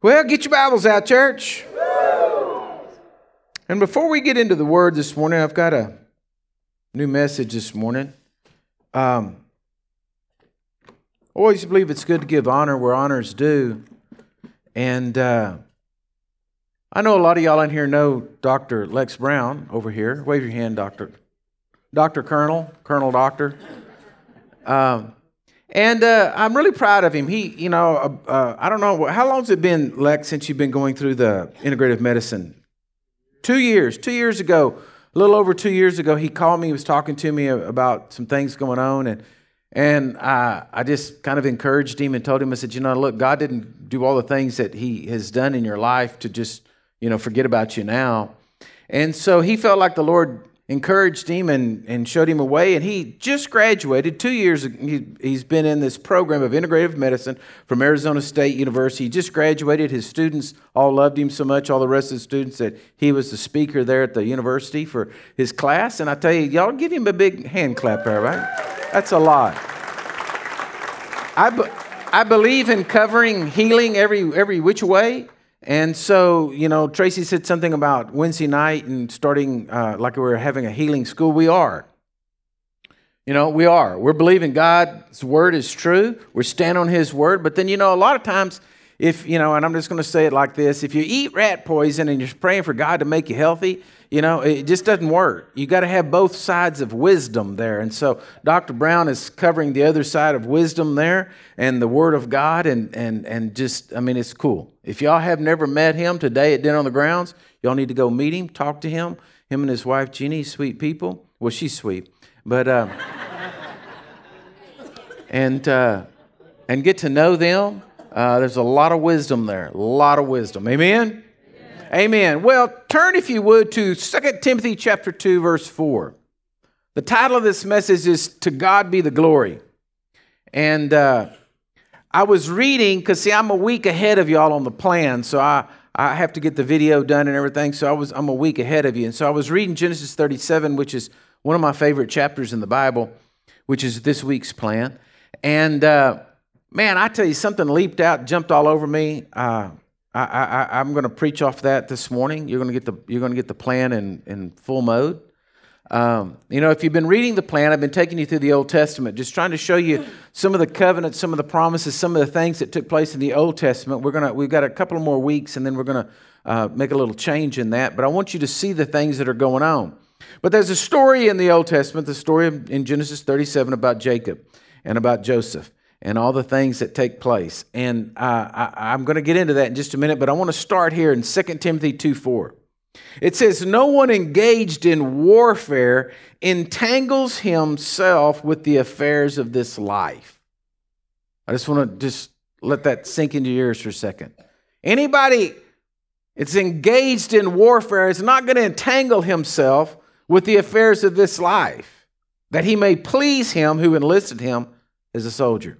Well, get your Bibles out, church. And before we get into the word this morning, I've got a new message this morning. Um, always believe it's good to give honor where honor's due. And uh, I know a lot of y'all in here know Dr. Lex Brown over here. Wave your hand, Doctor. Dr. Colonel, Colonel Doctor. Um, and uh, I'm really proud of him. He, you know, uh, uh, I don't know, how long has it been, Lex, since you've been going through the integrative medicine? Two years. Two years ago, a little over two years ago, he called me. He was talking to me about some things going on. And, and I just kind of encouraged him and told him, I said, you know, look, God didn't do all the things that he has done in your life to just, you know, forget about you now. And so he felt like the Lord encouraged him and, and showed him a way. And he just graduated two years. He, he's been in this program of integrative medicine from Arizona State University. He just graduated. His students all loved him so much, all the rest of the students, that he was the speaker there at the university for his class. And I tell you, y'all give him a big hand clap there, right? That's a lot. I, be, I believe in covering healing every, every which way. And so, you know, Tracy said something about Wednesday night and starting uh, like we were having a healing school. We are. You know, we are. We're believing God's word is true. We're standing on his word. But then, you know, a lot of times, if, you know, and I'm just going to say it like this if you eat rat poison and you're praying for God to make you healthy, you know, it just doesn't work. You got to have both sides of wisdom there. And so Dr. Brown is covering the other side of wisdom there and the Word of God. And, and, and just, I mean, it's cool. If y'all have never met him today at Dinner on the Grounds, y'all need to go meet him, talk to him. Him and his wife, Jeannie, sweet people. Well, she's sweet. But, uh, and, uh, and get to know them. Uh, there's a lot of wisdom there, a lot of wisdom. Amen? Amen. Well, turn if you would to 2 Timothy chapter 2 verse 4. The title of this message is To God Be the Glory. And uh, I was reading cuz see I'm a week ahead of y'all on the plan, so I I have to get the video done and everything, so I was I'm a week ahead of you. And so I was reading Genesis 37, which is one of my favorite chapters in the Bible, which is this week's plan. And uh, man, I tell you, something leaped out, jumped all over me. Uh, I, am going to preach off that this morning. You're going to get the you're going to get the plan in in full mode. Um, you know, if you've been reading the plan, I've been taking you through the Old Testament, just trying to show you some of the covenants, some of the promises, some of the things that took place in the Old Testament. We're gonna we've got a couple more weeks, and then we're gonna uh, make a little change in that. But I want you to see the things that are going on. But there's a story in the Old Testament, the story in Genesis 37 about Jacob and about Joseph and all the things that take place. And uh, I, am going to get into that in just a minute, but I want to start here in 2 Timothy 2 4. It says, No one engaged in warfare entangles himself with the affairs of this life. I just want to just let that sink into your ears for a second. Anybody it's engaged in warfare is not going to entangle himself with the affairs of this life, that he may please him who enlisted him as a soldier.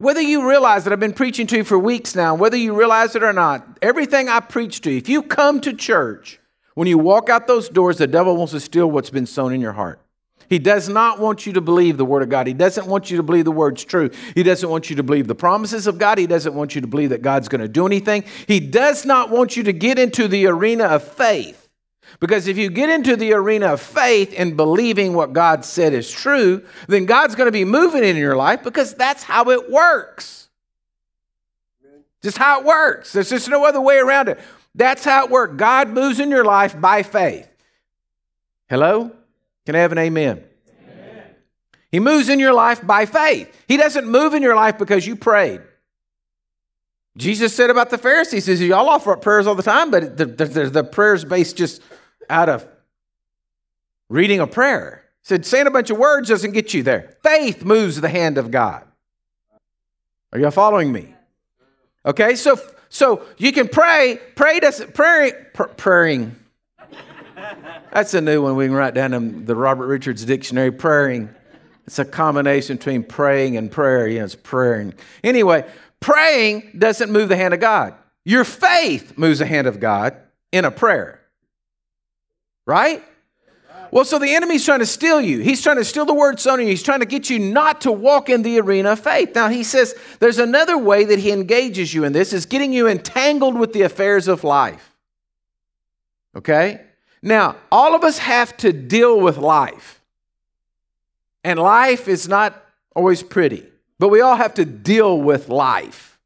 Whether you realize that I've been preaching to you for weeks now, whether you realize it or not, everything I preach to you, if you come to church, when you walk out those doors, the devil wants to steal what's been sown in your heart. He does not want you to believe the Word of God. He doesn't want you to believe the Word's true. He doesn't want you to believe the promises of God. He doesn't want you to believe that God's going to do anything. He does not want you to get into the arena of faith because if you get into the arena of faith and believing what God said is true, then God's going to be moving in your life because that's how it works. Just how it works. There's just no other way around it. That's how it works. God moves in your life by faith. Hello? Can I have an amen? amen? He moves in your life by faith. He doesn't move in your life because you prayed. Jesus said about the Pharisees, he says, Y'all offer up prayers all the time, but the, the, the prayer's based just out of reading a prayer. He said, saying a bunch of words doesn't get you there. Faith moves the hand of God. Are y'all following me? Okay, so so you can pray. Pray doesn't praying pr- praying. That's a new one we can write down in the Robert Richarz Dictionary. Praying. It's a combination between praying and prayer. Yeah, it's praying. Anyway, praying doesn't move the hand of God. Your faith moves the hand of God in a prayer right? Well, so the enemy's trying to steal you. He's trying to steal the word sown in you. He's trying to get you not to walk in the arena of faith. Now, he says there's another way that he engages you in this is getting you entangled with the affairs of life. Okay? Now, all of us have to deal with life. And life is not always pretty, but we all have to deal with life.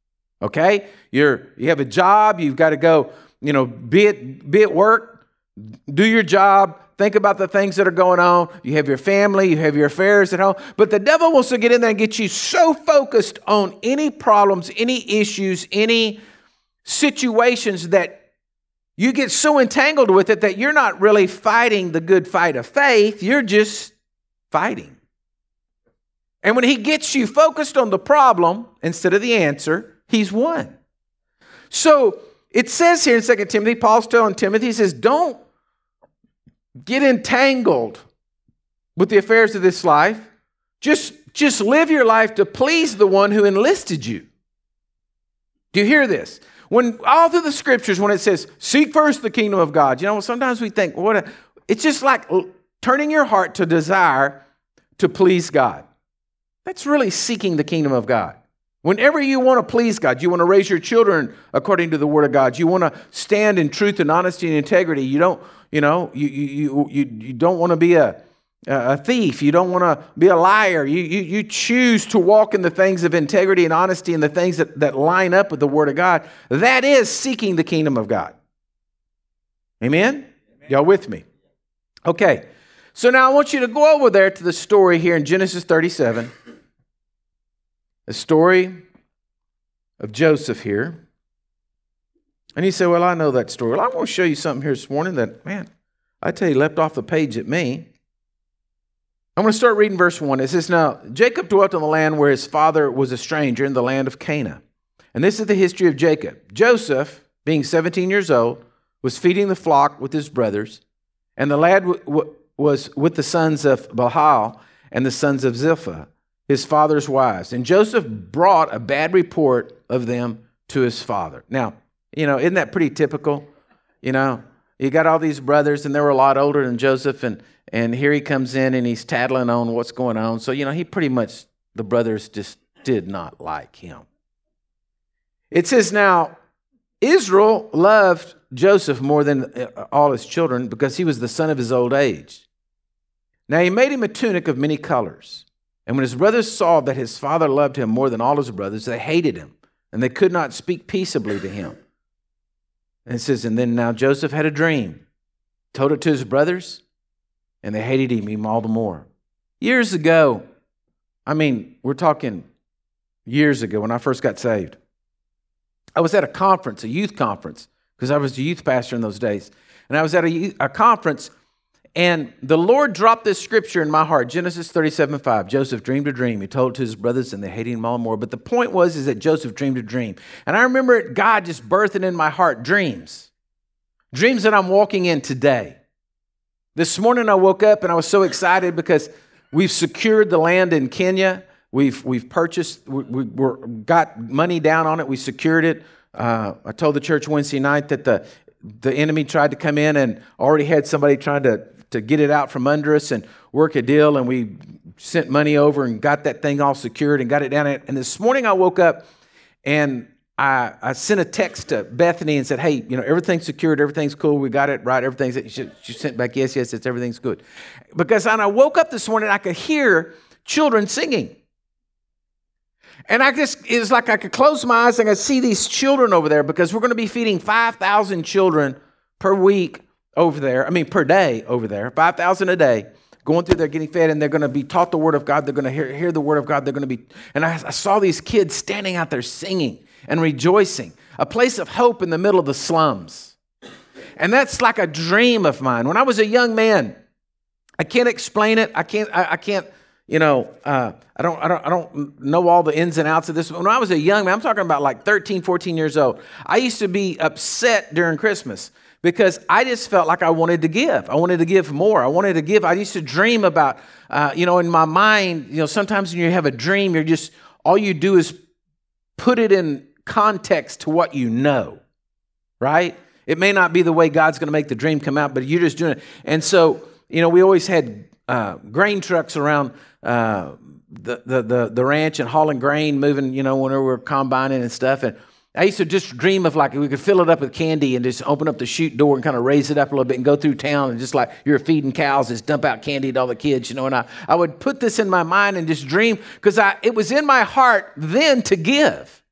Okay? You're you have a job, you've got to go, you know, be it be at work, do your job, think about the things that are going on. You have your family, you have your affairs at home. But the devil wants to get in there and get you so focused on any problems, any issues, any situations that you get so entangled with it that you're not really fighting the good fight of faith, you're just fighting. And when he gets you focused on the problem instead of the answer, he's won. So it says here in 2 Timothy, Paul's telling Timothy, he says, don't get entangled with the affairs of this life. Just, just live your life to please the one who enlisted you. Do you hear this? When all through the scriptures, when it says, seek first the kingdom of God, you know, sometimes we think, what a, it's just like turning your heart to desire to please God. That's really seeking the kingdom of God. Whenever you want to please God, you want to raise your children according to the word of God, you want to stand in truth and honesty and integrity, you don't, you know, you, you, you, you don't want to be a, a thief. You don't want to be a liar. You, you, you choose to walk in the things of integrity and honesty and the things that, that line up with the Word of God. That is seeking the kingdom of God. Amen? Amen? Y'all with me? Okay. So now I want you to go over there to the story here in Genesis 37. A story of Joseph here. And he said, Well, I know that story. Well, I want to show you something here this morning that, man, I tell you, left off the page at me. I'm going to start reading verse 1. It says, Now Jacob dwelt in the land where his father was a stranger in the land of Canaan. And this is the history of Jacob. Joseph, being 17 years old, was feeding the flock with his brothers, and the lad w- w- was with the sons of Bilhah and the sons of Zilpah, his father's wives. And Joseph brought a bad report of them to his father. Now, you know, isn't that pretty typical? You know, you got all these brothers, and they were a lot older than Joseph, and, and here he comes in and he's tattling on what's going on. So, you know, he pretty much, the brothers just did not like him. It says, Now, Israel loved Joseph more than uh, all his children because he was the son of his old age. Now, he made him a tunic of many colors. And when his brothers saw that his father loved him more than all his brothers, they hated him, and they could not speak peaceably to him. And it says, and then now Joseph had a dream, told it to his brothers, and they hated him all the more. Years ago, I mean, we're talking years ago when I first got saved. I was at a conference, a youth conference, because I was a youth pastor in those days. And I was at a, a conference, and the Lord dropped this scripture in my heart, Genesis 37, 5. Joseph dreamed a dream. He told it to his brothers, and they hated him all more. But the point was is that Joseph dreamed a dream. And I remember God just birthing in my heart dreams. Dreams that I'm walking in today. This morning I woke up and I was so excited because we've secured the land in Kenya. We've, we've purchased, we, we got money down on it. We secured it. Uh, I told the church Wednesday night that the, the enemy tried to come in and already had somebody trying to to get it out from under us and work a deal. And we sent money over and got that thing all secured and got it down. And this morning I woke up and I, I sent a text to Bethany and said, Hey, you know, everything's secured, everything's cool, we got it right, everything's. She, she sent back, Yes, yes, it's everything's good. Because when I woke up this morning, I could hear children singing. And I just, it was like I could close my eyes and I could see these children over there because we're going to be feeding 5,000 children per week over there, I mean, per day over there, 5,000 a day, going through there getting fed, and they're going to be taught the Word of God. They're going to hear, hear the Word of God. They're going to be, and I, I saw these kids standing out there singing and rejoicing, a place of hope in the middle of the slums. And that's like a dream of mine. When I was a young man, I can't explain it. I can't, I, I can't, you know, uh, I, don't, I, don't, I don't know all the ins and outs of this. When I was a young man, I'm talking about like 13, 14 years old, I used to be upset during Christmas because I just felt like I wanted to give. I wanted to give more. I wanted to give. I used to dream about, uh, you know, in my mind, you know, sometimes when you have a dream, you're just, all you do is put it in context to what you know, right? It may not be the way God's going to make the dream come out, but you're just doing it. And so you know, we always had uh, grain trucks around uh, the, the, the, the ranch and hauling grain, moving, you know, whenever we were combining and stuff. And I used to just dream of like we could fill it up with candy and just open up the chute door and kind of raise it up a little bit and go through town and just like you're feeding cows, just dump out candy to all the kids, you know. And I, I would put this in my mind and just dream because I it was in my heart then to give.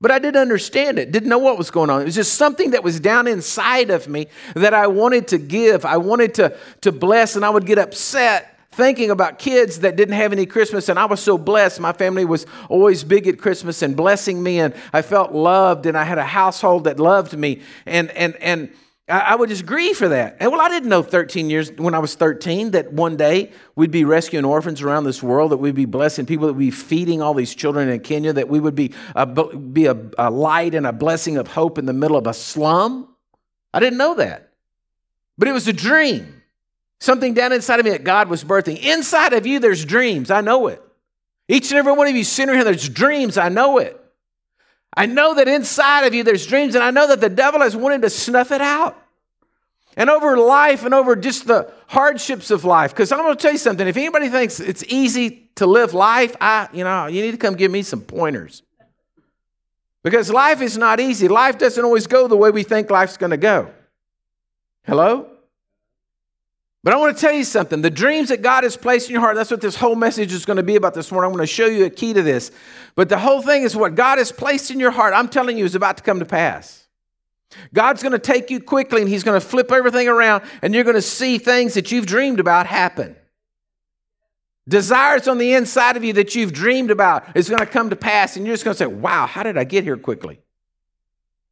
But I didn't understand it, didn't know what was going on. It was just something that was down inside of me that I wanted to give. I wanted to, to bless, and I would get upset thinking about kids that didn't have any Christmas, and I was so blessed. My family was always big at Christmas and blessing me, and I felt loved, and I had a household that loved me, and and and I, would just grieve for that. And well, I didn't know 13 years when I was 13 that one day we'd be rescuing orphans around this world, that we'd be blessing people, that we'd be feeding all these children in Kenya, that we would be a, be a, a light and a blessing of hope in the middle of a slum. I didn't know that, but it was a dream. Something down inside of me that God was birthing. Inside of you, there's dreams. I know it. Each and every one of you sitting here, there's dreams. I know it. I know that inside of you, there's dreams, and I know that the devil has wanted to snuff it out. And over life and over just the hardships of life. Because I'm going to tell you something. If anybody thinks it's easy to live life, I, you know, you need to come give me some pointers. Because life is not easy. Life doesn't always go the way we think life's going to go. Hello? But I want to tell you something. The dreams that God has placed in your heart, that's what this whole message is going to be about this morning. I'm going to show you a key to this. But the whole thing is what God has placed in your heart, I'm telling you, is about to come to pass. God's going to take you quickly and He's going to flip everything around, and you're going to see things that you've dreamed about happen. Desires on the inside of you that you've dreamed about is going to come to pass, and you're just going to say, Wow, how did I get here quickly?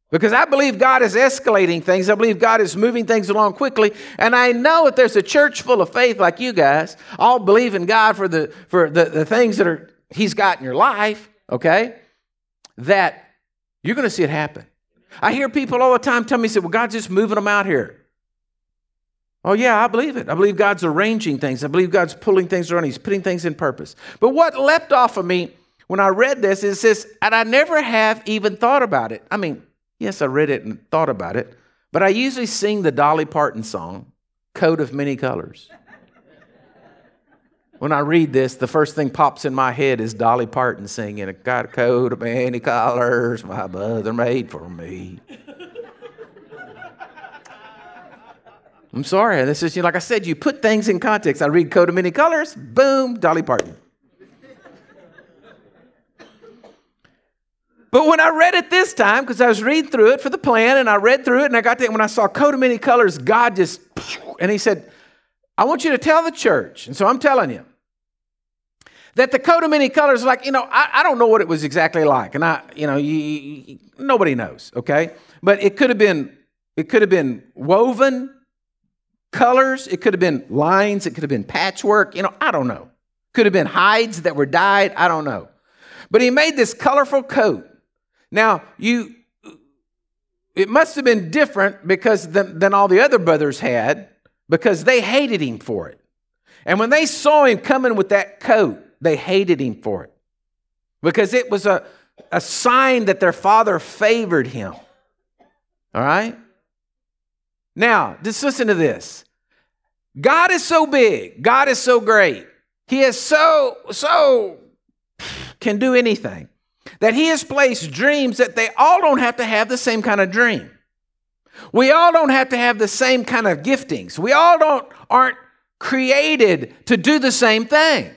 Because I believe God is escalating things. I believe God is moving things along quickly. And I know that there's a church full of faith like you guys, all believe in God for the for the, the things that are He's got in your life, okay? That you're gonna see it happen. I hear people all the time tell me, say, well, God's just moving them out here. Oh, yeah, I believe it. I believe God's arranging things. I believe God's pulling things around. He's putting things in purpose. But what leapt off of me when I read this is this, and I never have even thought about it. I mean, Yes, I read it and thought about it, but I usually sing the Dolly Parton song, Coat of Many Colors. when I read this, the first thing pops in my head is Dolly Parton singing, I Got a coat of many colors, my mother made for me. I'm sorry. This is, like I said, you put things in context. I read Coat of Many Colors, boom, Dolly Parton. But when I read it this time, because I was reading through it for the plan, and I read through it, and I got there, when I saw coat of many colors, God just, and He said, I want you to tell the church. And so I'm telling you that the coat of many colors, like, you know, I, I don't know what it was exactly like. And I, you know, you, you, nobody knows, okay? But it could have been, it could have been woven colors, it could have been lines, it could have been patchwork, you know, I don't know. Could have been hides that were dyed, I don't know. But he made this colorful coat now, you it must have been different because than, than all the other brothers had because they hated him for it. And when they saw him coming with that coat, they hated him for it because it was a, a sign that their father favored him. All right? Now, just listen to this. God is so big, God is so great. He is so, so, can do anything that He has placed dreams that they all don't have to have the same kind of dream. We all don't have to have the same kind of giftings. We all don't aren't created to do the same thing.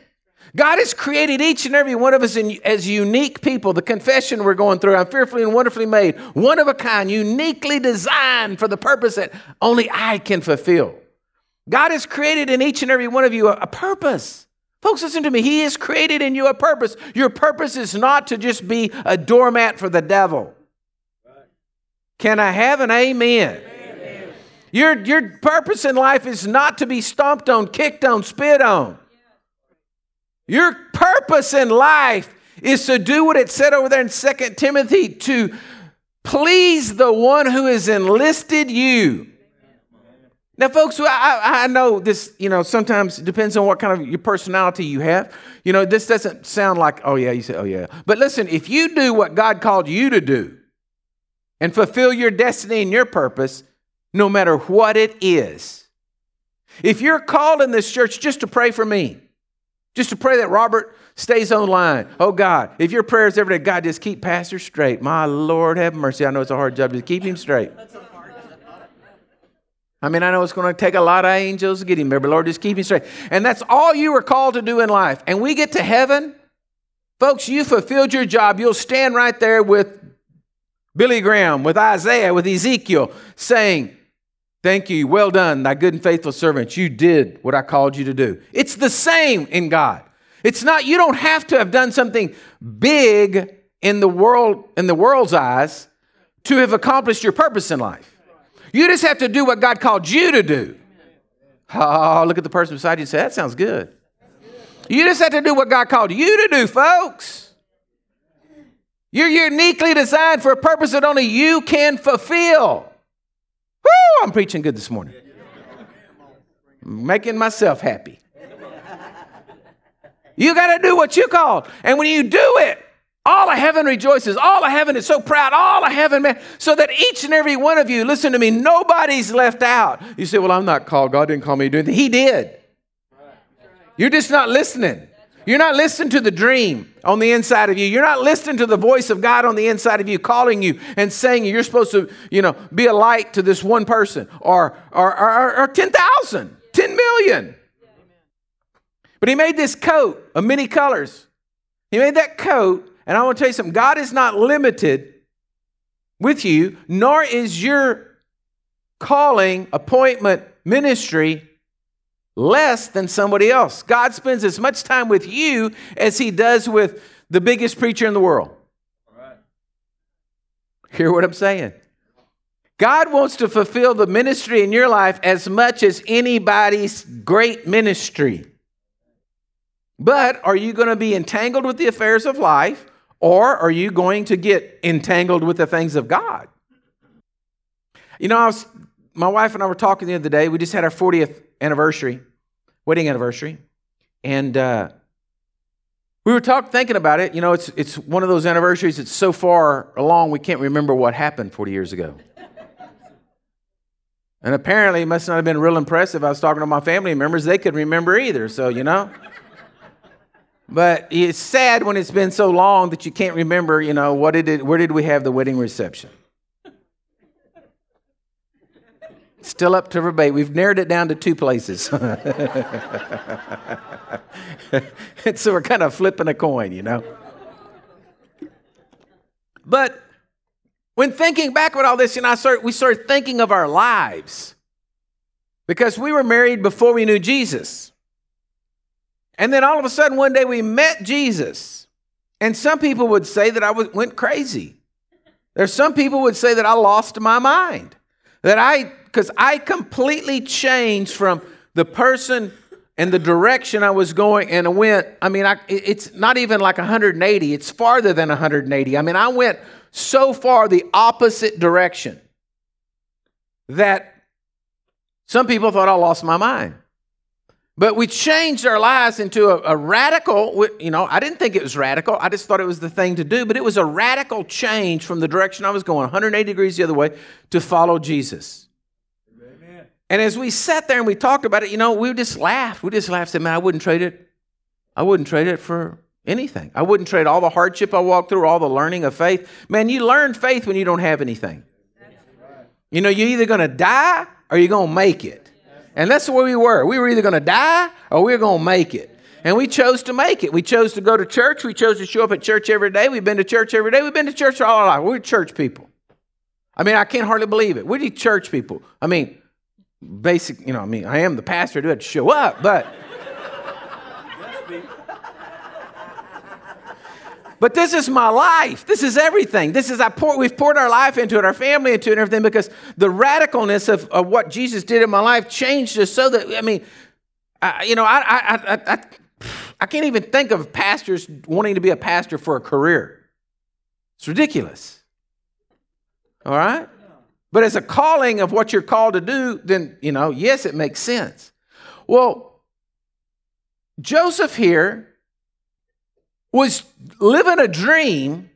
God has created each and every one of us in, as unique people. The confession we're going through, I'm fearfully and wonderfully made, one of a kind, uniquely designed for the purpose that only I can fulfill. God has created in each and every one of you a, a purpose. Folks, listen to me. He has created in you a purpose. Your purpose is not to just be a doormat for the devil. Can I have an amen? amen? Your, your purpose in life is not to be stomped on, kicked on, spit on. Your purpose in life is to do what it said over there in 2 Timothy to please the one who has enlisted you. Now, folks, I, I know this, you know, sometimes depends on what kind of your personality you have. You know, this doesn't sound like, oh, yeah, you say, oh, yeah. But listen, if you do what God called you to do and fulfill your destiny and your purpose, no matter what it is, If you're called in this church just to pray for me, just to pray that Robert stays online. Oh God, if your prayers every day, God, just keep Pastor straight. My Lord, have mercy. I know it's a hard job to keep him straight. I mean, I know it's going to take a lot of angels to get him there, but Lord, just keep him straight. And that's all you were called to do in life. And we get to heaven, folks, you fulfilled your job. You'll stand right there with Billy Graham, with Isaiah, with Ezekiel, saying, Thank you, well done, thy good and faithful servant. You did what I called you to do. It's the same in God. It's not, you don't have to have done something big in the world, in the world's eyes, to have accomplished your purpose in life. You just have to do what God called you to do. Oh, look at the person beside you and say, That sounds good. You just have to do what God called you to do, folks. You're uniquely designed for a purpose that only you can fulfill. Woo, I'm preaching good this morning. making myself happy. You got to do what you called. And when you do it, all of heaven rejoices. All of heaven is so proud. All of heaven, man. So that each and every one of you, listen to me, nobody's left out. You say, Well, I'm not called. God didn't call me to do anything. He did. You're just not listening. You're not listening to the dream on the inside of you. You're not listening to the voice of God on the inside of you calling you and saying you're supposed to, you know, be a light to this one person or, or, or, or 10,000, 10 million. But he made this coat of many colors. He made that coat, and I want to tell you something God is not limited with you, nor is your calling, appointment, ministry less than somebody else. God spends as much time with you as he does with the biggest preacher in the world. Hear what I'm saying? God wants to fulfill the ministry in your life as much as anybody's great ministry. But are you going to be entangled with the affairs of life or are you going to get entangled with the things of God? You know, I was, my wife and I were talking the other day. We just had our 40th anniversary wedding anniversary, and uh, we were talking, thinking about it. You know, it's it's one of those anniversaries. that's so far along we can't remember what happened 40 years ago. And apparently, it must not have been real impressive. I was talking to my family members; they could remember either. So you know. But it's sad when it's been so long that you can't remember, you know, what did it, where did we have the wedding reception? Still up to debate. We've narrowed it down to two places. so we're kind of flipping a coin, you know. But when thinking back with all this, you know, I start, we started thinking of our lives because we were married before we knew Jesus. And then all of a sudden, one day we met Jesus. And some people would say that I went crazy. There's some people would say that I lost my mind, that I because I completely changed from the person and the direction I was going and I went, I mean, I, it's not even like 180, it's farther than 180. I mean, I went so far the opposite direction that some people thought I lost my mind. But we changed our lives into a, a, radical, you know, I didn't think it was radical. I just thought it was the thing to do, but it was a radical change from the direction I was going, 180 degrees the other way, to follow Jesus. Amen. And as we sat there and we talked about it, you know, we just laughed. We just laughed. Said, "Man, I wouldn't trade it. I wouldn't trade it for anything. I wouldn't trade all the hardship I walked through, all the learning of faith. Man, you learn faith when you don't have anything. You know, you're either going to die or you're going to make it. And that's where we were. We were either going to die or we were going to make it. And we chose to make it. We chose to go to church. We chose to show up at church every day. We've been to church every day. We've been to church all our life. We're church people. I mean, I can't hardly believe it. We're church people. I mean, basic, you know, I mean, I am the pastor, I do have to show up, but. But this is my life. This is everything. This is I pour, we've poured our life into it, our family into it, and everything because the radicalness of, of what Jesus did in my life changed us so that I mean, I, you know, I, I I I I can't even think of pastors wanting to be a pastor for a career. It's ridiculous. All right. But as a calling of what you're called to do, then, you know, yes, it makes sense. Well, Joseph here was living a dream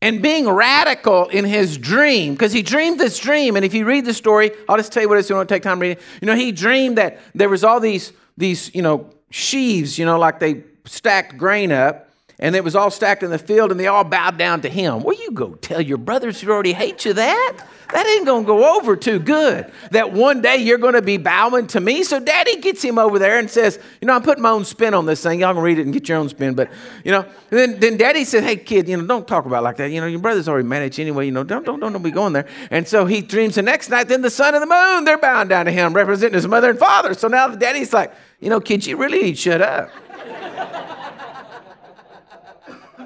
and being radical in his dream, because he dreamed this dream. And if you read the story, I'll just tell you what it's going to take time reading. You know, he dreamed that there was all these, these, you know, sheaves, you know, like they stacked grain up, and it was all stacked in the field, and they all bowed down to him. Well, you go tell your brothers who already hate you that that ain't gonna go over too good. That one day you're gonna be bowing to me. So daddy gets him over there and says, You know, I'm putting my own spin on this thing. Y'all can read it and get your own spin. But, you know, then, then daddy says, Hey, kid, you know, don't talk about like that. You know, your brother's already managed anyway. You know, don't, don't, don't, don't be going there. And so he dreams the next night, then the sun and the moon, they're bowing down to him, representing his mother and father. So now the daddy's like, You know, kids, you really need to shut up.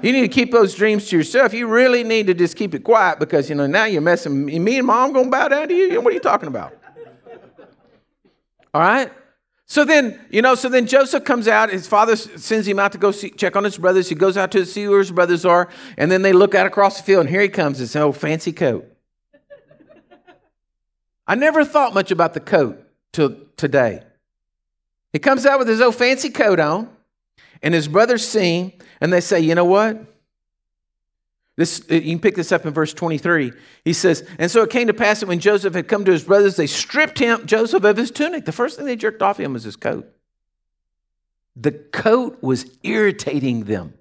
You need to keep those dreams to yourself. You really need to just keep it quiet because, you know, now you're messing. Me and mom going to bow down to you? What are you talking about? All right? So then, you know, so then Joseph comes out. His father sends him out to go see, check on his brothers. He goes out to see where his brothers are. And then they look out across the field, and here he comes, this old fancy coat. I never thought much about the coat till today. He comes out with his old fancy coat on, and his brothers see and they say, you know what? This, uh, you can pick this up in verse 23. He says, And so it came to pass that when Joseph had come to his brothers, they stripped him, Joseph, of his tunic. The first thing they jerked off him was his coat. The coat was irritating them.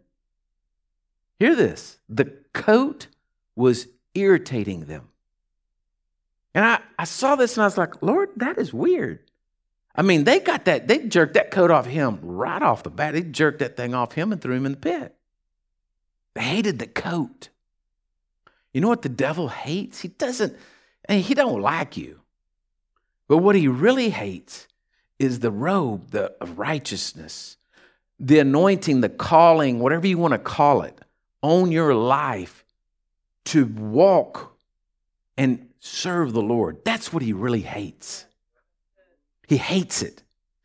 Hear this the coat was irritating them. And I, I saw this and I was like, Lord, that is weird. I mean, they got that, they jerked that coat off him right off the bat. They jerked that thing off him and threw him in the pit. They hated the coat. You know what the devil hates? He doesn't, he don't like you. But what he really hates is the robe the, of righteousness, the anointing, the calling, whatever you want to call it, on your life to walk and serve the Lord. That's what he really hates. He hates it.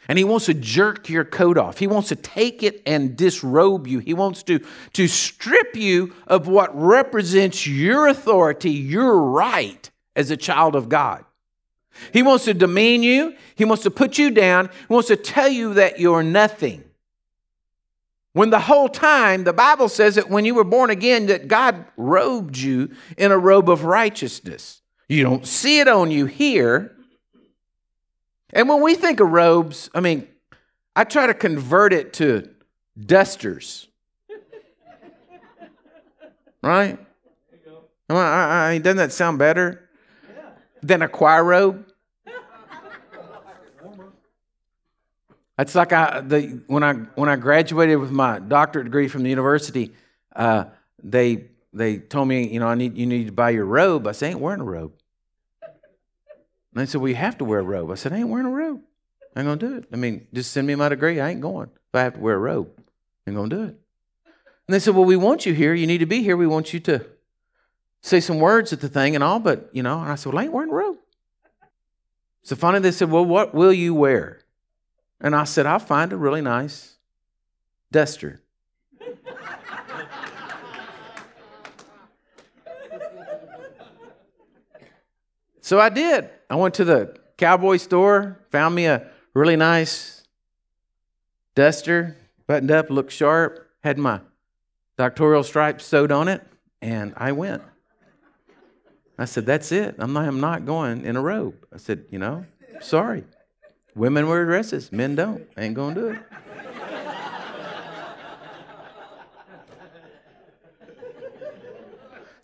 And he wants to jerk your coat off. He wants to take it and disrobe you. He wants to, to strip you of what represents your authority, your right as a child of God. He wants to demean you. He wants to put you down. He wants to tell you that you're nothing. When the whole time, the Bible says that when you were born again, that God robed you in a robe of righteousness. You don't see it on you here, and when we think of robes, I mean, I try to convert it to dusters. right? I, I, I, doesn't that sound better than a choir robe? It's like I, the, when I when I graduated with my doctorate degree from the university, uh, they they told me, you know, I need you need to buy your robe. I said, I ain't wearing a robe. And they said, Well, you have to wear a robe. I said, I ain't wearing a robe. I ain't going to do it. I mean, just send me my degree. I ain't going. If I have to wear a robe, I ain't going to do it. And they said, Well, we want you here. You need to be here. We want you to say some words at the thing and all, but, you know, and I said, Well, I ain't wearing a robe. So finally they said, Well, what will you wear? And I said, I'll find a really nice duster. so I did. I went to the cowboy store, found me a really nice duster, buttoned up, looked sharp, had my doctoral stripes sewed on it, and I went. I said, That's it. I'm not, I'm not going in a robe. I said, You know, sorry. Women wear dresses, men don't. I ain't going to do it.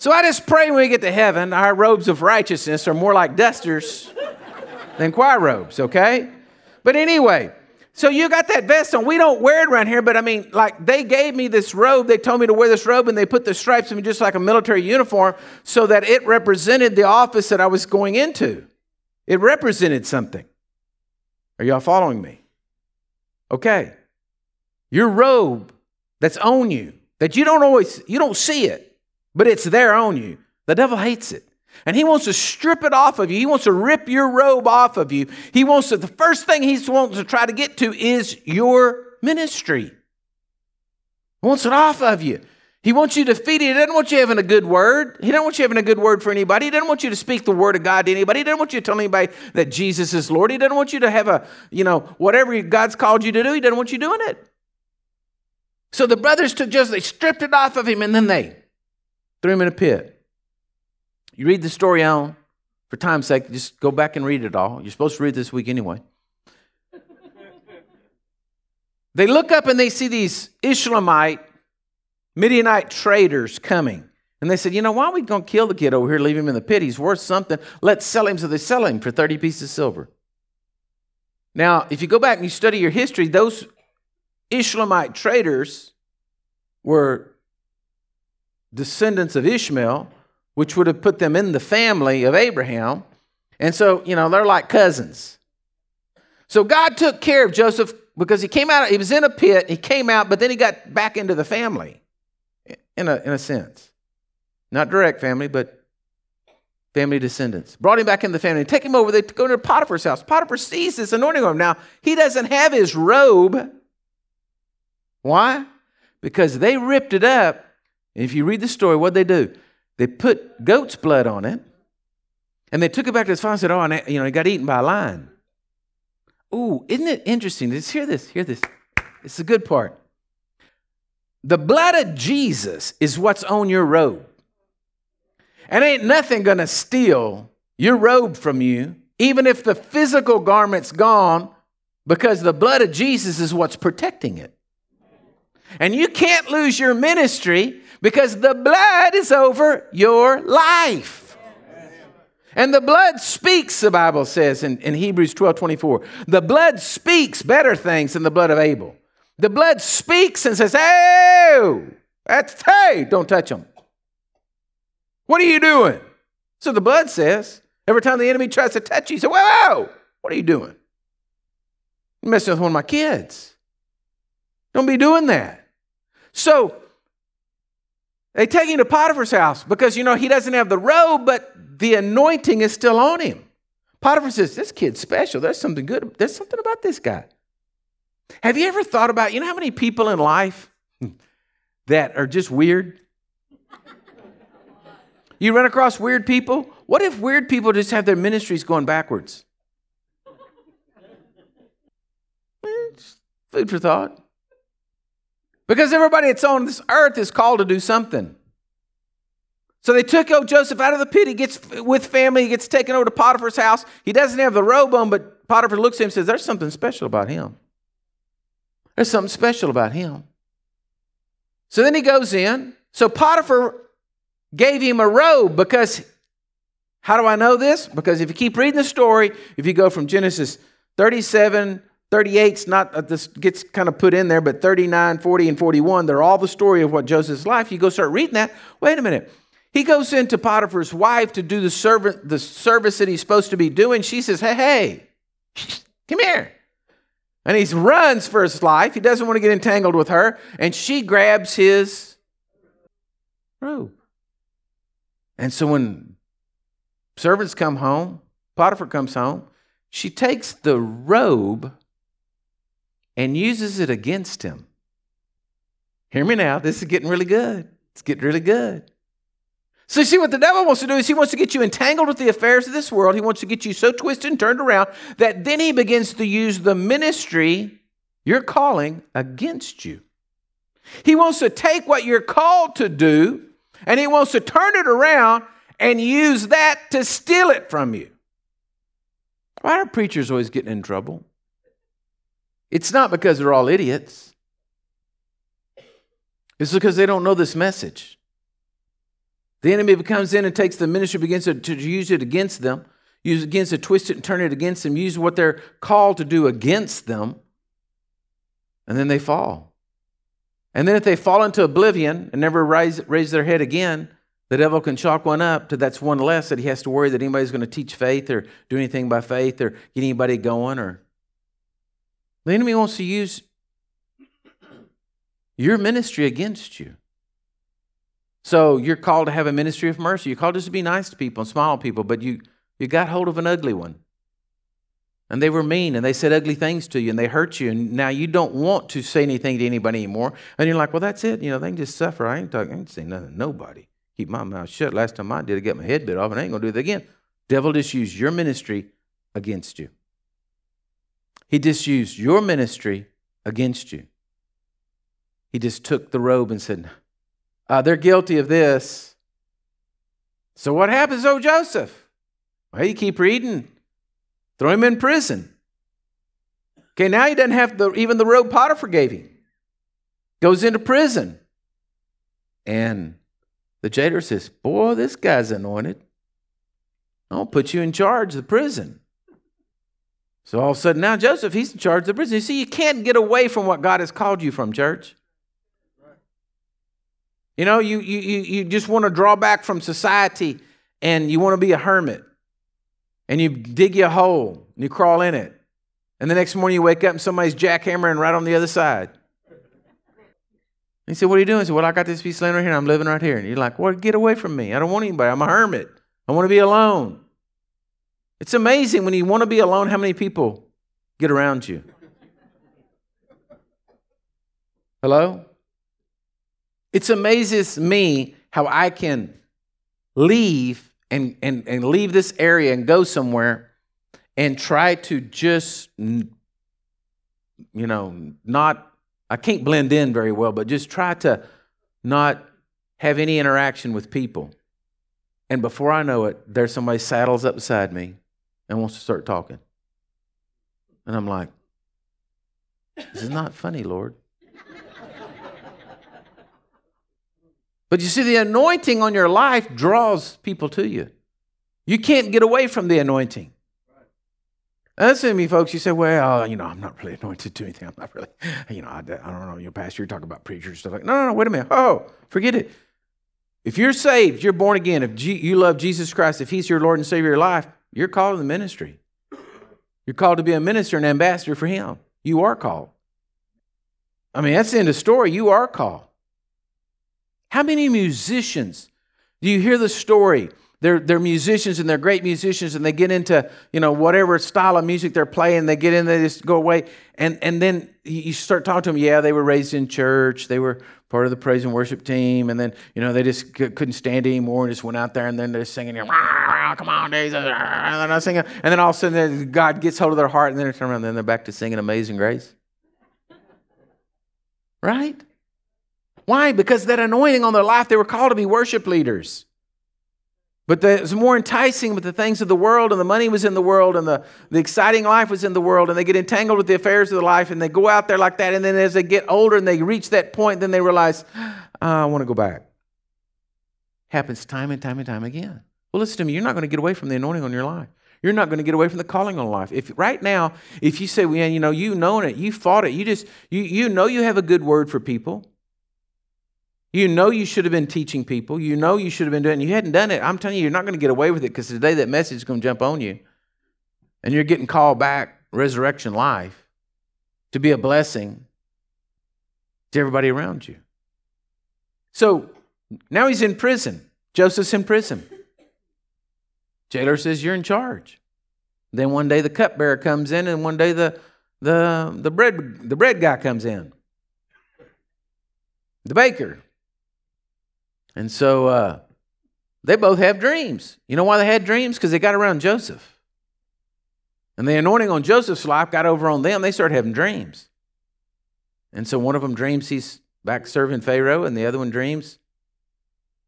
So I just pray when we get to heaven, our robes of righteousness are more like dusters than choir robes, okay? But anyway, so you got that vest on. We don't wear it around here, but I mean, like they gave me this robe. They told me to wear this robe, and they put the stripes in me just like a military uniform so that it represented the office that I was going into. It represented something. Are y'all following me? Okay. Your robe that's on you, that you don't always, you don't see it but it's there on you. The devil hates it. And he wants to strip it off of you. He wants to rip your robe off of you. He wants to, the first thing he wants to try to get to is your ministry. He wants it off of you. He wants you defeated. He doesn't want you having a good word. He doesn't want you having a good word for anybody. He doesn't want you to speak the word of God to anybody. He doesn't want you to tell anybody that Jesus is Lord. He doesn't want you to have a, you know, whatever God's called you to do. He doesn't want you doing it. So the brothers took just, they stripped it off of him and then they threw him in a pit. You read the story on, for time's sake, just go back and read it all. You're supposed to read this week anyway. they look up and they see these Ishmaelite, Midianite traders coming. And they said, you know, why are we going to kill the kid over here, leave him in the pit? He's worth something. Let's sell him. So they sell him for 30 pieces of silver. Now, if you go back and you study your history, those Ishmaelite traders were descendants of Ishmael, which would have put them in the family of Abraham. And so, you know, they're like cousins. So God took care of Joseph because he came out, he was in a pit, he came out, but then he got back into the family in a, in a sense. Not direct family, but family descendants. Brought him back into the family. Take him over. They go to Potiphar's house. Potiphar sees this anointing on him. Now, he doesn't have his robe. Why? Because they ripped it up. If you read the story, what they do? They put goat's blood on it, and they took it back to his father and said, Oh, you know, he got eaten by a lion. Ooh, isn't it interesting? Just hear this, hear this. It's the good part. The blood of Jesus is what's on your robe. And ain't nothing gonna steal your robe from you, even if the physical garment's gone, because the blood of Jesus is what's protecting it. And you can't lose your ministry because the blood is over your life. And the blood speaks, the Bible says in, in Hebrews 12 24. The blood speaks better things than the blood of Abel. The blood speaks and says, Hey, that's, hey, don't touch them. What are you doing? So the blood says, every time the enemy tries to touch you, you say, Whoa, what are you doing? You're messing with one of my kids. Don't be doing that. So they take him to Potiphar's house because, you know, he doesn't have the robe, but the anointing is still on him. Potiphar says, This kid's special. There's something good. There's something about this guy. Have you ever thought about, you know, how many people in life that are just weird? You run across weird people? What if weird people just have their ministries going backwards? Eh, it's food for thought. Because everybody that's on this earth is called to do something. So they took old Joseph out of the pit. He gets with family. He gets taken over to Potiphar's house. He doesn't have the robe on, but Potiphar looks at him and says, There's something special about him. There's something special about him. So then he goes in. So Potiphar gave him a robe because how do I know this? Because if you keep reading the story, if you go from Genesis 37, 38's not uh, this gets kind of put in there, but 39, 40, and 41, they're all the story of what Joseph's life. You go start reading that. Wait a minute. He goes into Potiphar's wife to do the servant the service that he's supposed to be doing. She says, Hey, hey, come here. And he runs for his life. He doesn't want to get entangled with her. And she grabs his robe. And so when servants come home, Potiphar comes home, she takes the robe and uses it against him. Hear me now. This is getting really good. It's getting really good. So, you see, what the devil wants to do is he wants to get you entangled with the affairs of this world. He wants to get you so twisted and turned around that then he begins to use the ministry you're calling against you. He wants to take what you're called to do and he wants to turn it around and use that to steal it from you. Why are preachers always getting in trouble? It's not because they're all idiots, it's because they don't know this message. The enemy comes in and takes the ministry, begins to, to use it against them, use begins to twist it and turn it against them, use what they're called to do against them, and then they fall. And then if they fall into oblivion and never rise, raise their head again, the devil can chalk one up to that's one less that he has to worry that anybody's going to teach faith or do anything by faith or get anybody going or the enemy wants to use your ministry against you. So you're called to have a ministry of mercy. You're called just to be nice to people and smile people, but you, you got hold of an ugly one. And they were mean and they said ugly things to you and they hurt you. And now you don't want to say anything to anybody anymore. And you're like, well, that's it. You know, they can just suffer. I ain't talking, I ain't saying nothing to nobody. Keep my mouth shut. Last time I did, I got my head bit off and I ain't going to do it again. Devil just used your ministry against you. He just used your ministry against you. He just took the robe and said, uh, They're guilty of this. So what happens, oh Joseph? Well, you keep reading. Throw him in prison. Okay, now he doesn't have the even the robe Potiphar gave him. Goes into prison. And the jailer says, Boy, this guy's anointed. I'll put you in charge of the prison. So all of a sudden now Joseph, he's in charge of the prison. You see, you can't get away from what God has called you from, church. You know, you, you, you just want to draw back from society and you want to be a hermit. And you dig your hole and you crawl in it. And the next morning you wake up and somebody's jackhammering right on the other side. And he said, What are you doing? He said, Well, I got this piece of land right here and I'm living right here. And you're like, Well, get away from me. I don't want anybody. I'm a hermit. I want to be alone. It's amazing when you want to be alone how many people get around you. Hello? It amazes me how I can leave and, and, and leave this area and go somewhere and try to just, you know, not, I can't blend in very well, but just try to not have any interaction with people. And before I know it, there's somebody saddles up beside me and wants to start talking. And I'm like, this is not funny, Lord. But you see, the anointing on your life draws people to you. You can't get away from the anointing. Listen to me, folks. You say, well, uh, you know, I'm not really anointed to anything. I'm not really, you know, I, I don't know. Your pastor, you're talking about preachers, stuff like No, no, no, wait a minute. Oh, forget it. If you're saved, you're born again, if G- you love Jesus Christ, if He's your Lord and Savior of your life, you're called to the ministry. You're called to be a minister and ambassador for Him. You are called. I mean, that's the end of the story. You are called. How many musicians do you hear the story? They're, they're musicians and they're great musicians and they get into, you know, whatever style of music they're playing, they get in, they just go away. And, and then you start talking to them, yeah, they were raised in church, they were part of the praise and worship team, and then, you know, they just c- couldn't stand anymore and just went out there and then they're singing, come on, Jesus, and then I singing. And then all of a sudden God gets hold of their heart and then they turn around and then they're back to singing Amazing Grace. Right? Why? Because that anointing on their life, they were called to be worship leaders. But the, it was more enticing with the things of the world, and the money was in the world, and the, the exciting life was in the world, and they get entangled with the affairs of the life, and they go out there like that, and then as they get older and they reach that point, then they realize, oh, I want to go back. Happens time and time and time again. Well, listen to me, you're not going to get away from the anointing on your life. You're not going to get away from the calling on life. If right now, if you say, well, you know, you know it, you fought it, you just you you know you have a good word for people. You know you should have been teaching people. You know you should have been doing it. You hadn't done it. I'm telling you, you're not going to get away with it because today that message is going to jump on you. And you're getting called back, resurrection life, to be a blessing to everybody around you. So now he's in prison. Joseph's in prison. Jailer says, You're in charge. Then one day the cupbearer comes in, and one day the, the, the, bread, the bread guy comes in. The baker. And so uh, they both have dreams. You know why they had dreams? Because they got around Joseph. And the anointing on Joseph's life got over on them. They started having dreams. And so one of them dreams he's back serving Pharaoh, and the other one dreams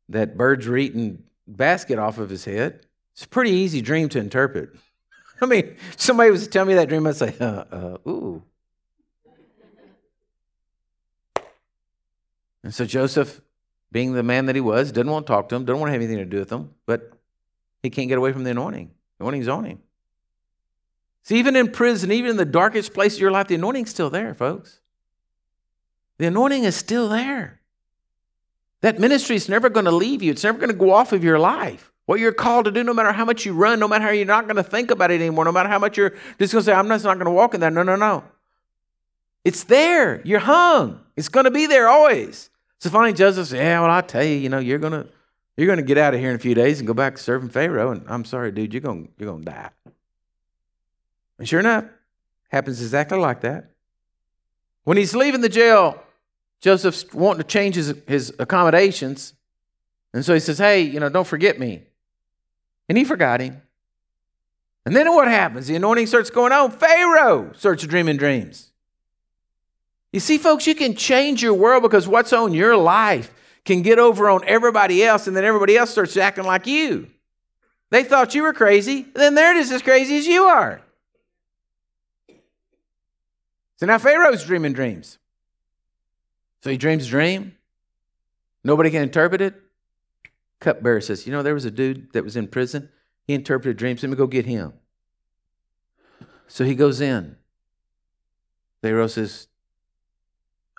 that birds are eating basket off of his head. It's a pretty easy dream to interpret. I mean, somebody was telling me that dream, I'd say, uh, uh, ooh. And so Joseph being the man that he was, didn't want to talk to him, didn't want to have anything to do with him, but he can't get away from the anointing. The anointing's on him. See, even in prison, even in the darkest place of your life, the anointing's still there, folks. The anointing is still there. That ministry is never going to leave you. It's never going to go off of your life. What you're called to do, no matter how much you run, no matter how you're not going to think about it anymore, no matter how much you're just going to say, I'm just not going to walk in that. No, no, no. It's there. You're hung. It's going to be there always. So finally, Joseph said, Yeah, well, I tell you, you know, you're gonna you're gonna get out of here in a few days and go back serving Pharaoh. And I'm sorry, dude, you're gonna you're gonna die. And sure enough, happens exactly like that. When he's leaving the jail, Joseph's wanting to change his, his accommodations. And so he says, Hey, you know, don't forget me. And he forgot him. And then what happens? The anointing starts going on. Pharaoh starts dreaming dreams. You see, folks, you can change your world because what's on your life can get over on everybody else, and then everybody else starts acting like you. They thought you were crazy, then they're just as crazy as you are. So now Pharaoh's dreaming dreams. So he dreams a dream. Nobody can interpret it. Cupbearer says, You know, there was a dude that was in prison. He interpreted dreams. Let me go get him. So he goes in. Pharaoh says,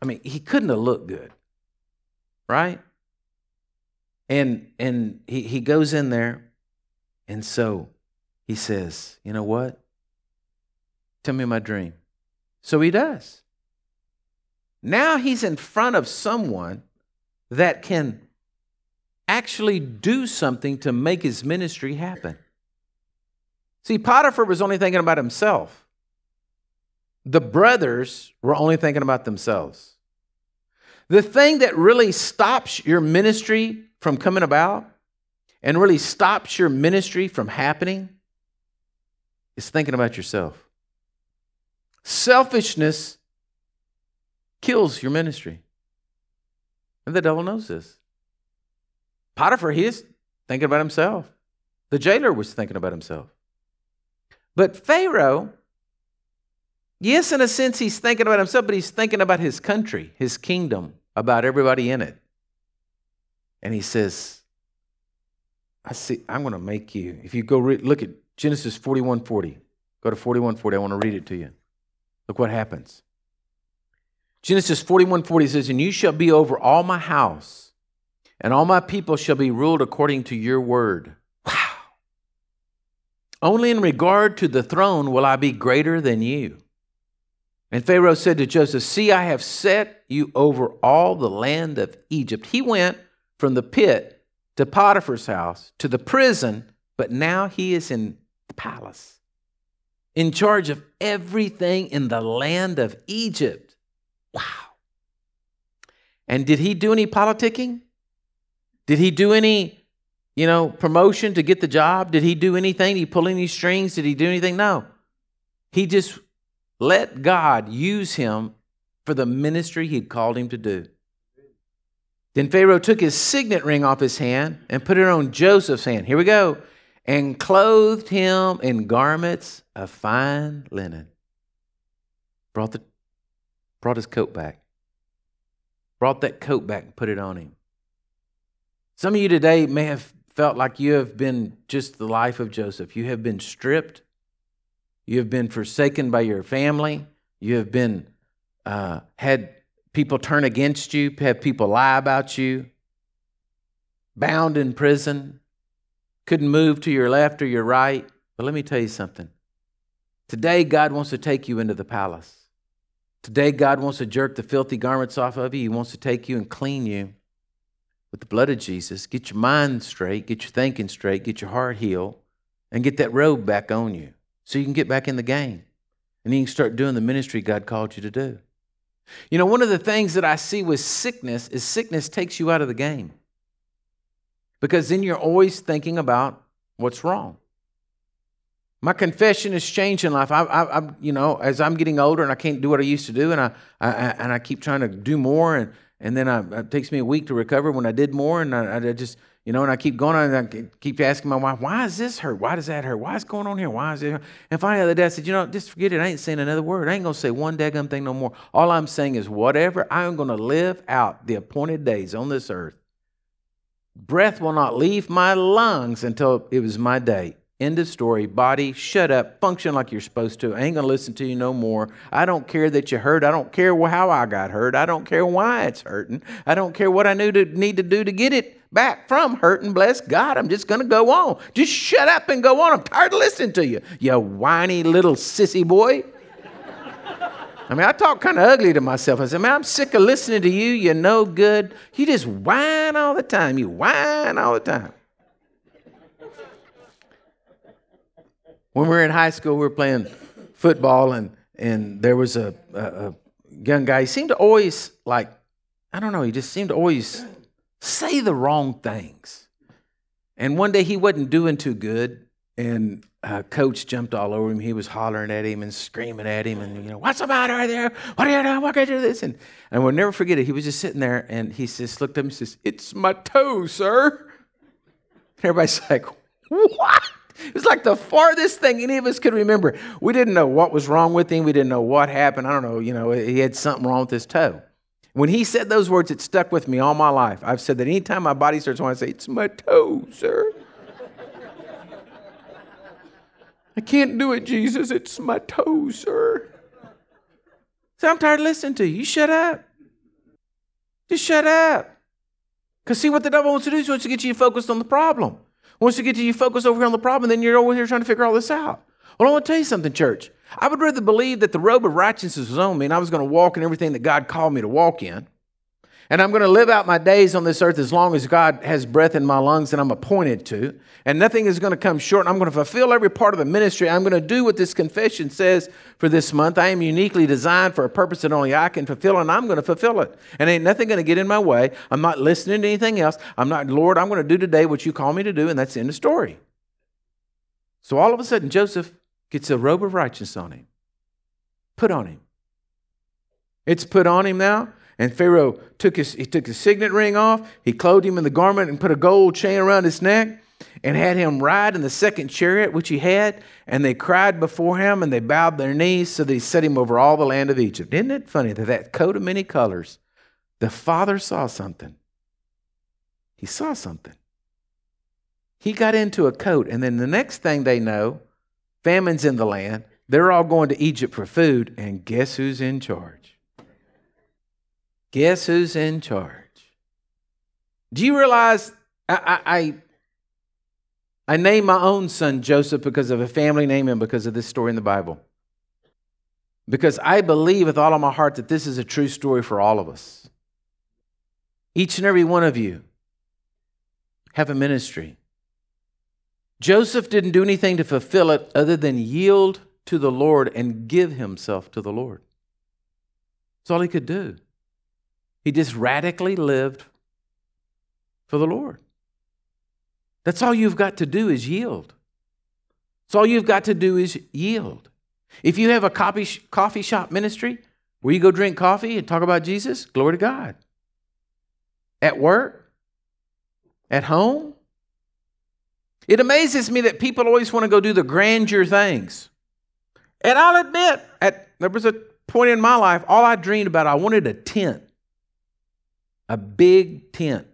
I mean, he couldn't have looked good, right? And and he, he goes in there, and so he says, You know what? Tell me my dream. So he does. Now he's in front of someone that can actually do something to make his ministry happen. See, Potiphar was only thinking about himself. The brothers were only thinking about themselves. The thing that really stops your ministry from coming about and really stops your ministry from happening is thinking about yourself. Selfishness kills your ministry. And the devil knows this. Potiphar, he is thinking about himself. The jailer was thinking about himself. But Pharaoh, yes, in a sense, he's thinking about himself, but he's thinking about his country, his kingdom, about everybody in it. And he says, I see, I'm going to make you. If you go re- look at Genesis 41 40, go to 41 40, I want to read it to you. Look what happens. Genesis 41 40 says, And you shall be over all my house, and all my people shall be ruled according to your word. Wow. Only in regard to the throne will I be greater than you. And Pharaoh said to Joseph, See, I have set you over all the land of Egypt. He went from the pit to Potiphar's house to the prison, but now he is in the palace, in charge of everything in the land of Egypt. Wow. And did he do any politicking? Did he do any, you know, promotion to get the job? Did he do anything? Did he pull any strings? Did he do anything? No. He just let God use him for the ministry he'd called him to do. Then Pharaoh took his signet ring off his hand and put it on Joseph's hand. Here we go. And clothed him in garments of fine linen. Brought the brought his coat back. Brought that coat back and put it on him. Some of you today may have felt like you have been just the life of Joseph. You have been stripped. You have been forsaken by your family. You have been uh, had people turn against you, have people lie about you, bound in prison, couldn't move to your left or your right. But let me tell you something. Today, God wants to take you into the palace. Today, God wants to jerk the filthy garments off of you. He wants to take you and clean you with the blood of Jesus. Get your mind straight, get your thinking straight, get your heart healed, and get that robe back on you so you can get back in the game. And you can start doing the ministry God called you to do. You know, one of the things that I see with sickness is sickness takes you out of the game because then you're always thinking about what's wrong. My confession is changing life. I, I, I, you know, as I'm getting older and I can't do what I used to do, and I, I and I keep trying to do more, and and then I, it takes me a week to recover when I did more, and I, I just, you know, and I keep going on, and I keep asking my wife, why is this hurt? Why does that hurt? Why is going on here? Why is it? And finally, the other day, I said, you know, just forget it. I ain't saying another word. I ain't gonna say one daggum thing no more. All I'm saying is, whatever I'm gonna live out the appointed days on this earth. Breath will not leave my lungs until it was my day. End of story. Body, shut up. Function like you're supposed to. I ain't going to listen to you no more. I don't care that you hurt. I don't care how I got hurt. I don't care why it's hurting. I don't care what I knew to need to do to get it back from hurting. Bless God. I'm just going to go on. Just shut up and go on. I'm tired of listening to you, you whiny little sissy boy. I mean, I talk kind of ugly to myself. I said, man, I'm sick of listening to you. You're no good. You just whine all the time. You whine all the time. When we were in high school, we were playing football, and and there was a, a, a young guy. He seemed to always like, I don't know, he just seemed to always say the wrong things. And one day he wasn't doing too good, and uh, coach jumped all over him. He was hollering at him and screaming at him, and you know, what's the matter there? What are you doing? Why can't you do this? And and we'll never forget it. He was just sitting there, and he just looked up and says, "It's my toe, sir." And everybody's like, "What?" It was like the farthest thing any of us could remember. We didn't know what was wrong with him. We didn't know what happened. I don't know. You know, he had something wrong with his toe. When he said those words, it stuck with me all my life. I've said that anytime my body starts wanting to say, "It's my toe, sir." I can't do it, Jesus. It's my toe, sir. So I'm tired of listening to you. You shut up. Just shut up. Because see what the devil wants to do is he wants to get you focused on the problem. Wants you get to you focus over here on the problem, then you're over here trying to figure all this out. Well, I want to tell you something, church. I would rather believe that the robe of righteousness was on me and I was going to walk in everything that God called me to walk in and I'm going to live out my days on this earth as long as God has breath in my lungs and I'm appointed to. And nothing is going to come short. I'm going to fulfill every part of the ministry. I'm going to do what this confession says for this month. I am uniquely designed for a purpose that only I can fulfill, and I'm going to fulfill it. And ain't nothing going to get in my way. I'm not listening to anything else. I'm not, Lord, I'm going to do today what you call me to do, and that's the end of the story. So all of a sudden, Joseph gets a robe of righteousness on him, put on him. It's put on him now. And Pharaoh took his, he took his signet ring off, he clothed him in the garment and put a gold chain around his neck and had him ride in the second chariot which he had. And they cried before him and they bowed their knees so they set him over all the land of Egypt. Isn't it funny that that coat of many colors, the father saw something? He saw something. He got into a coat, and then the next thing they know, famine's in the land. They're all going to Egypt for food, and guess who's in charge? Guess who's in charge? Do you realize I, I, I named my own son Joseph because of a family name and because of this story in the Bible? Because I believe with all of my heart that this is a true story for all of us. Each and every one of you have a ministry. Joseph didn't do anything to fulfill it other than yield to the Lord and give himself to the Lord. That's all he could do. He just radically lived for the Lord. That's all you've got to do is yield. That's all you've got to do is yield. If you have a coffee, shop ministry where you go drink coffee and talk about Jesus, glory to God. At work, at home, it amazes me that people always want to go do the grandeur things. And I'll admit, at, there was a point in my life, all I dreamed about, I wanted a tent a big tent.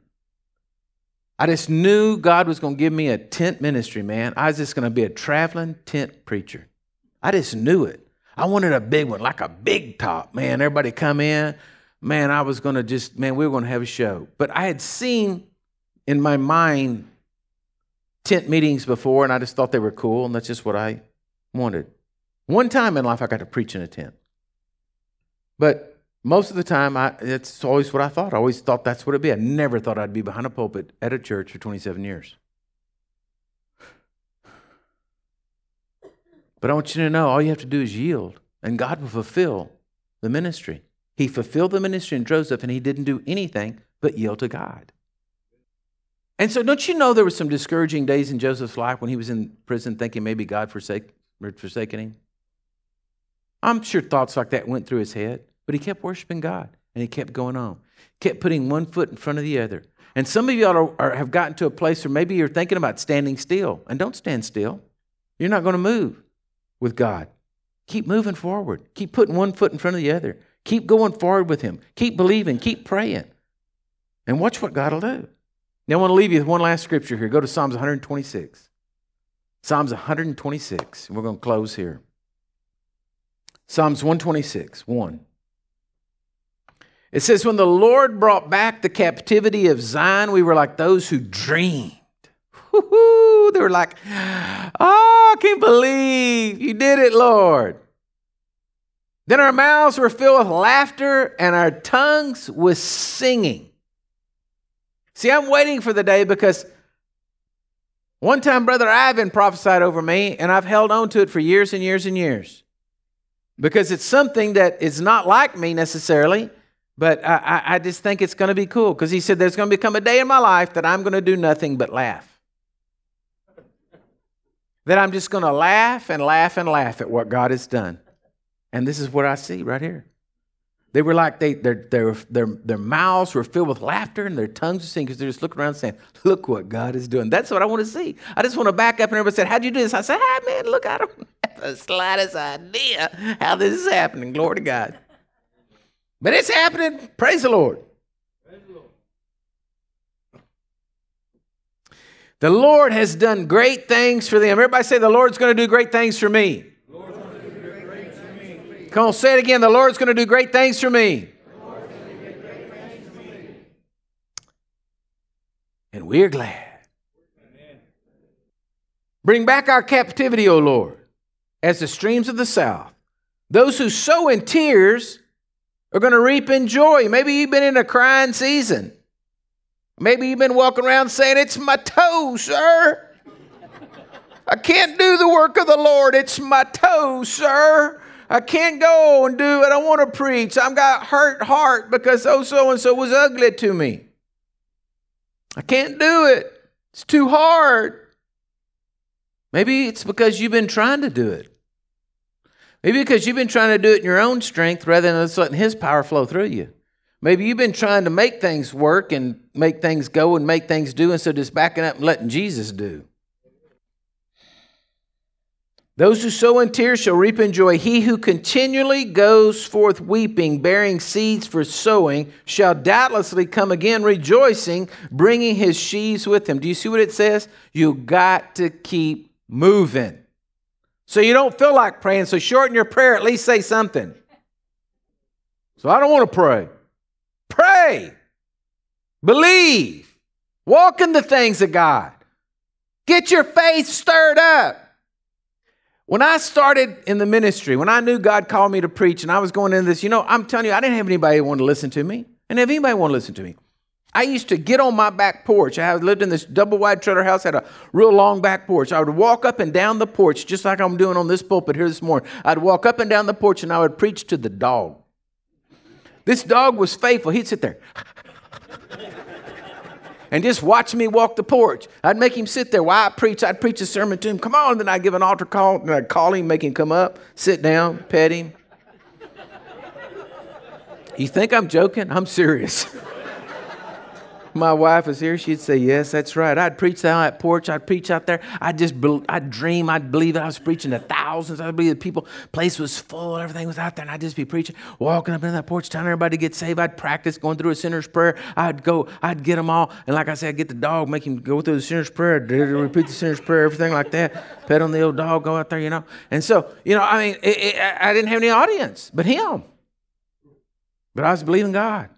I just knew God was going to give me a tent ministry, man. I was just going to be a traveling tent preacher. I just knew it. I wanted a big one, like a big top, man. Everybody come in. Man, I was going to just, man, we were going to have a show. But I had seen in my mind tent meetings before, and I just thought they were cool, and that's just what I wanted. One time in life, I got to preach in a tent. But most of the time, I, it's always what I thought. I always thought that's what it'd be. I never thought I'd be behind a pulpit at a church for 27 years. But I want you to know all you have to do is yield, and God will fulfill the ministry. He fulfilled the ministry in Joseph, and he didn't do anything but yield to God. And so, don't you know there were some discouraging days in Joseph's life when he was in prison thinking maybe God forsake, forsaken him? I'm sure thoughts like that went through his head. But he kept worshiping God and he kept going on, kept putting one foot in front of the other. And some of you are, are, have gotten to a place where maybe you're thinking about standing still. And don't stand still. You're not going to move with God. Keep moving forward. Keep putting one foot in front of the other. Keep going forward with Him. Keep believing. Keep praying. And watch what God will do. Now, I want to leave you with one last scripture here. Go to Psalms 126. Psalms 126. And we're going to close here. Psalms 126, 1. It says, When the Lord brought back the captivity of Zion, we were like those who dreamed. Woo-hoo! They were like, Oh, I can't believe you did it, Lord. Then our mouths were filled with laughter and our tongues with singing. See, I'm waiting for the day because one time Brother Ivan prophesied over me, and I've held on to it for years and years and years because it's something that is not like me necessarily. But I, I just think it's going to be cool because he said there's going to become a day in my life that I'm going to do nothing but laugh. that I'm just going to laugh and laugh and laugh at what God has done. And this is what I see right here. They were like they, their, their, their, their mouths were filled with laughter and their tongues were singing because they're just looking around saying, Look what God is doing. That's what I want to see. I just want to back up and everybody said, How'd you do this? I said, Hi, man, look, I don't have the slightest idea how this is happening. Glory to God. But it's happening. Praise the Lord. The Lord. The Lord has done great things for them. Everybody say, The Lord's going to do great things for me. Come on, say it again. The Lord's going to do great things for me. And we're glad. Bring back our captivity, O Lord, as the streams of the south. Those who sow in tears are going to reap in joy. Maybe you've been in a crying season. Maybe you've been walking around saying, It's my toe, sir. I can't do the work of the Lord. It's my toe, sir. I can't go and do what I want to preach. I've got hurt heart because oh so and so was ugly to me. I can't do it. It's too hard. Maybe it's because you've been trying to do it. Maybe because you've been trying to do it in your own strength rather than just letting His power flow through you. Maybe you've been trying to make things work and make things go and make things do instead of just backing up and letting Jesus do. Those who sow in tears shall reap in joy. He who continually goes forth weeping, bearing seeds for sowing, shall doubtlessly come again rejoicing, bringing his sheaves with him. Do you see what it says? You got to keep moving. So you don't feel like praying, so shorten your prayer, at least say something. So I don't want to pray. Pray. Believe. Walk in the things of God. Get your faith stirred up. When I started in the ministry, when I knew God called me to preach and I was going into this, you know, I'm telling you, I didn't have anybody who wanted to listen to me. I didn't have anybody want to listen to me. I used to get on my back porch. I lived in this double wide trailer house, had a real long back porch. I would walk up and down the porch, just like I'm doing on this pulpit here this morning. I'd walk up and down the porch and I would preach to the dog. This dog was faithful. He'd sit there and just watch me walk the porch. I'd make him sit there while I preach. I'd preach a sermon to him. Come on. Then I'd give an altar call. And I'd call him, make him come up, sit down, pet him. You think I'm joking? I'm serious. my wife was here, she'd say, Yes, that's right. I'd preach out that porch. I'd preach out there. I'd just, I'd dream. I'd believe I was preaching to thousands. I'd believe the people, place was full. Everything was out there. And I'd just be preaching, walking up in that porch, telling everybody to get saved. I'd practice going through a sinner's prayer. I'd go, I'd get them all. And like I said, I'd get the dog, make him go through the sinner's prayer, repeat the sinner's prayer, everything like that. Pet on the old dog, go out there, you know. And so, you know, I mean, it, it, I didn't have any audience but him. But I was believing God.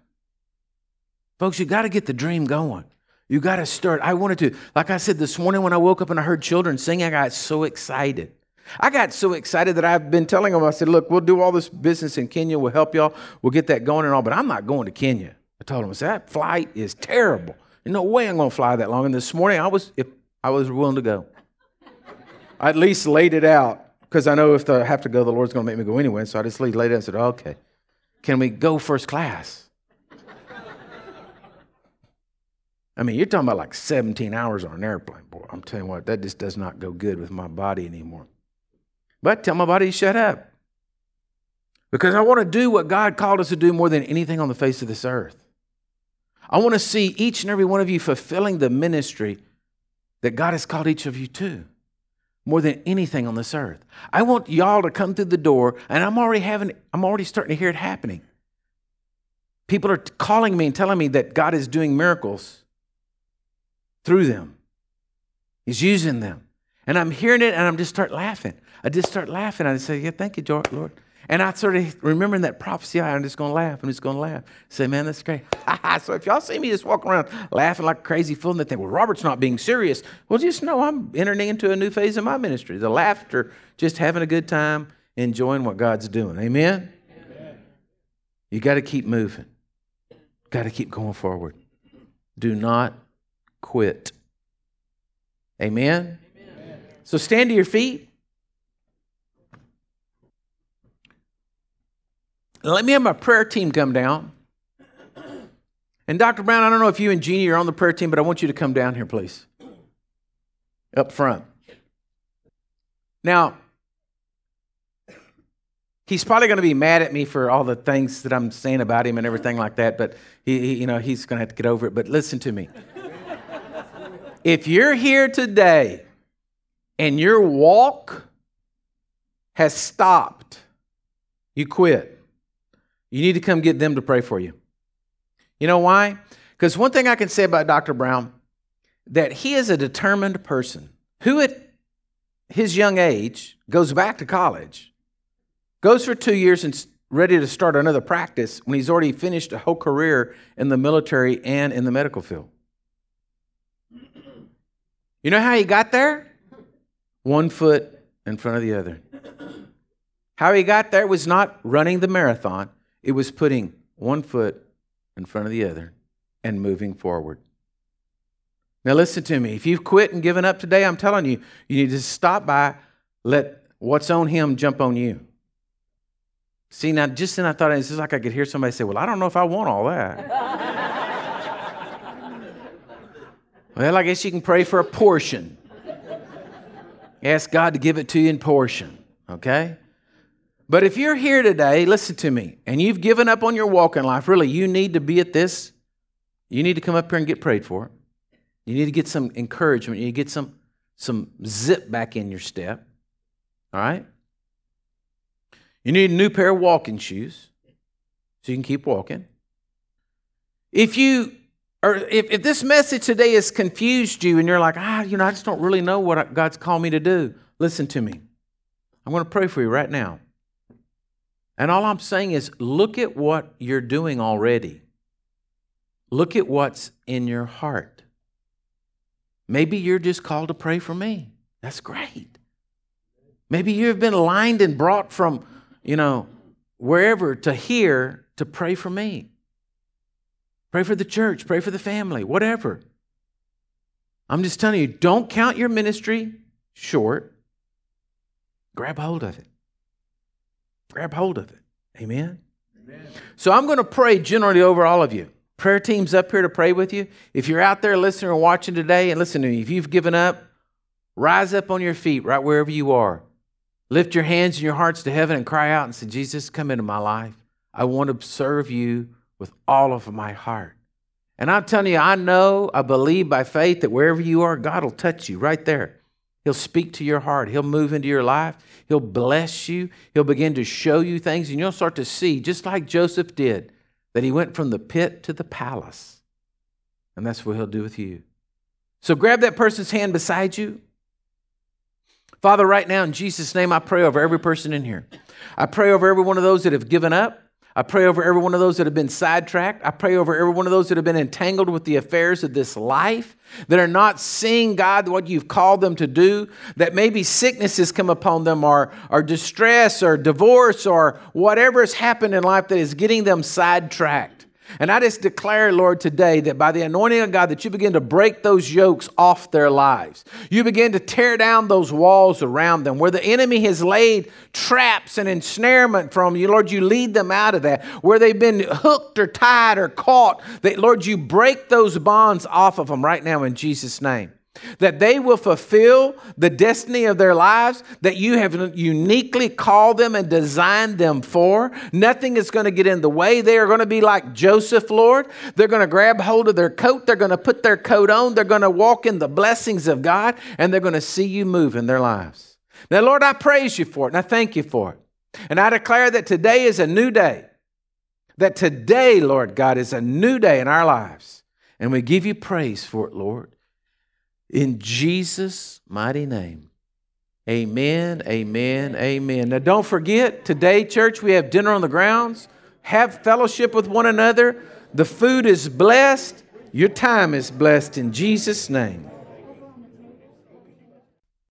Folks, you got to get the dream going. You got to start. I wanted to, like I said this morning when I woke up and I heard children singing, I got so excited. I got so excited that I've been telling them, I said, look, we'll do all this business in Kenya. We'll help y'all. We'll get that going and all, but I'm not going to Kenya. I told them, I said, that flight is terrible. There's no way I'm going to fly that long. And this morning, I was, if I was willing to go. I at least laid it out because I know if I have to go, the Lord's going to make me go anyway. So I just laid it out and said, okay, can we go first class? I mean, you're talking about like 17 hours on an airplane, boy. I'm telling you what, that just does not go good with my body anymore. But tell my body to shut up. Because I want to do what God called us to do more than anything on the face of this earth. I want to see each and every one of you fulfilling the ministry that God has called each of you to more than anything on this earth. I want y'all to come through the door, and I'm already having, I'm already starting to hear it happening. People are calling me and telling me that God is doing miracles through them. He's using them. And I'm hearing it and I'm just start laughing. I just start laughing. I just say, Yeah, thank you, Lord. And I sort of remembering that prophecy, I'm just going to laugh. I'm just going to laugh. Say, man, that's great. so if y'all see me just walking around laughing like a crazy fool and they think, well, Robert's not being serious, well, just know I'm entering into a new phase of my ministry. The laughter, just having a good time, enjoying what God's doing. Amen? Amen. You got to keep moving, got to keep going forward. Do not quit. Amen? Amen? So stand to your feet. Let me have my prayer team come down. And Dr. Brown, I don't know if you and Jeannie are on the prayer team, but I want you to come down here, please. Up front. Now, he's probably going to be mad at me for all the things that I'm saying about him and everything like that, but he, he you know, he's going to have to get over it. But listen to me. If you're here today and your walk has stopped, you quit. You need to come get them to pray for you. You know why? Because one thing I can say about Dr. Brown, that he is a determined person who at his young age goes back to college goes for two years and ready to start another practice when he's already finished a whole career in the military and in the medical field. You know how he got there? One foot in front of the other. How he got there was not running the marathon, it was putting one foot in front of the other and moving forward. Now, listen to me. If you've quit and given up today, I'm telling you, you need to stop by, let what's on him jump on you. See, now just then I thought it's just like I could hear somebody say, Well, I don't know if I want all that. well, I guess you can pray for a portion. Ask God to give it to you in portion, okay? But if you're here today, listen to me, and you've given up on your walk in life, really, you need to be at this. You need to come up here and get prayed for. You need to get some encouragement. You need to get some, some zip back in your step. All right? You need a new pair of walking shoes so you can keep walking. If you or if, if this message today has confused you and you're like, ah, you know, I just don't really know what God's called me to do, listen to me. I'm going to pray for you right now. And all I'm saying is look at what you're doing already. Look at what's in your heart. Maybe you're just called to pray for me. That's great. Maybe you've been lined and brought from you know, wherever to here to pray for me. Pray for the church, pray for the family, whatever. I'm just telling you, don't count your ministry short. Grab hold of it. Grab hold of it. Amen. Amen. So I'm going to pray generally over all of you. Prayer team's up here to pray with you. If you're out there listening or watching today, and listen to me, if you've given up, rise up on your feet right wherever you are. Lift your hands and your hearts to heaven and cry out and say, Jesus, come into my life. I want to serve you with all of my heart. And I'm telling you, I know, I believe by faith that wherever you are, God will touch you right there. He'll speak to your heart. He'll move into your life. He'll bless you. He'll begin to show you things, and you'll start to see, just like Joseph did, that he went from the pit to the palace. And that's what he'll do with you. So grab that person's hand beside you Father, right now in Jesus' name, I pray over every person in here. I pray over every one of those that have given up. I pray over every one of those that have been sidetracked. I pray over every one of those that have been entangled with the affairs of this life, that are not seeing, God, what you've called them to do, that maybe sickness has come upon them, or, or distress, or divorce, or whatever has happened in life that is getting them sidetracked. And I just declare, Lord, today that by the anointing of God, that you begin to break those yokes off their lives. You begin to tear down those walls around them where the enemy has laid traps and ensnarement from you. Lord, you lead them out of that. Where they've been hooked or tied or caught, that, Lord, you break those bonds off of them right now in Jesus' name that they will fulfill the destiny of their lives that you have uniquely called them and designed them for. Nothing is going to get in the way. They are going to be like Joseph, Lord. They're going to grab hold of their coat, they're going to put their coat on, they're going to walk in the blessings of God, and they're going to see you move in their lives. Now, Lord, I praise you for it and I thank you for it. And I declare that today is a new day. That today, Lord God, is a new day in our lives. And we give you praise for it, Lord. In Jesus' mighty name. Amen, amen, amen. Now, don't forget, today, church, we have dinner on the grounds. Have fellowship with one another. The food is blessed. Your time is blessed in Jesus' name.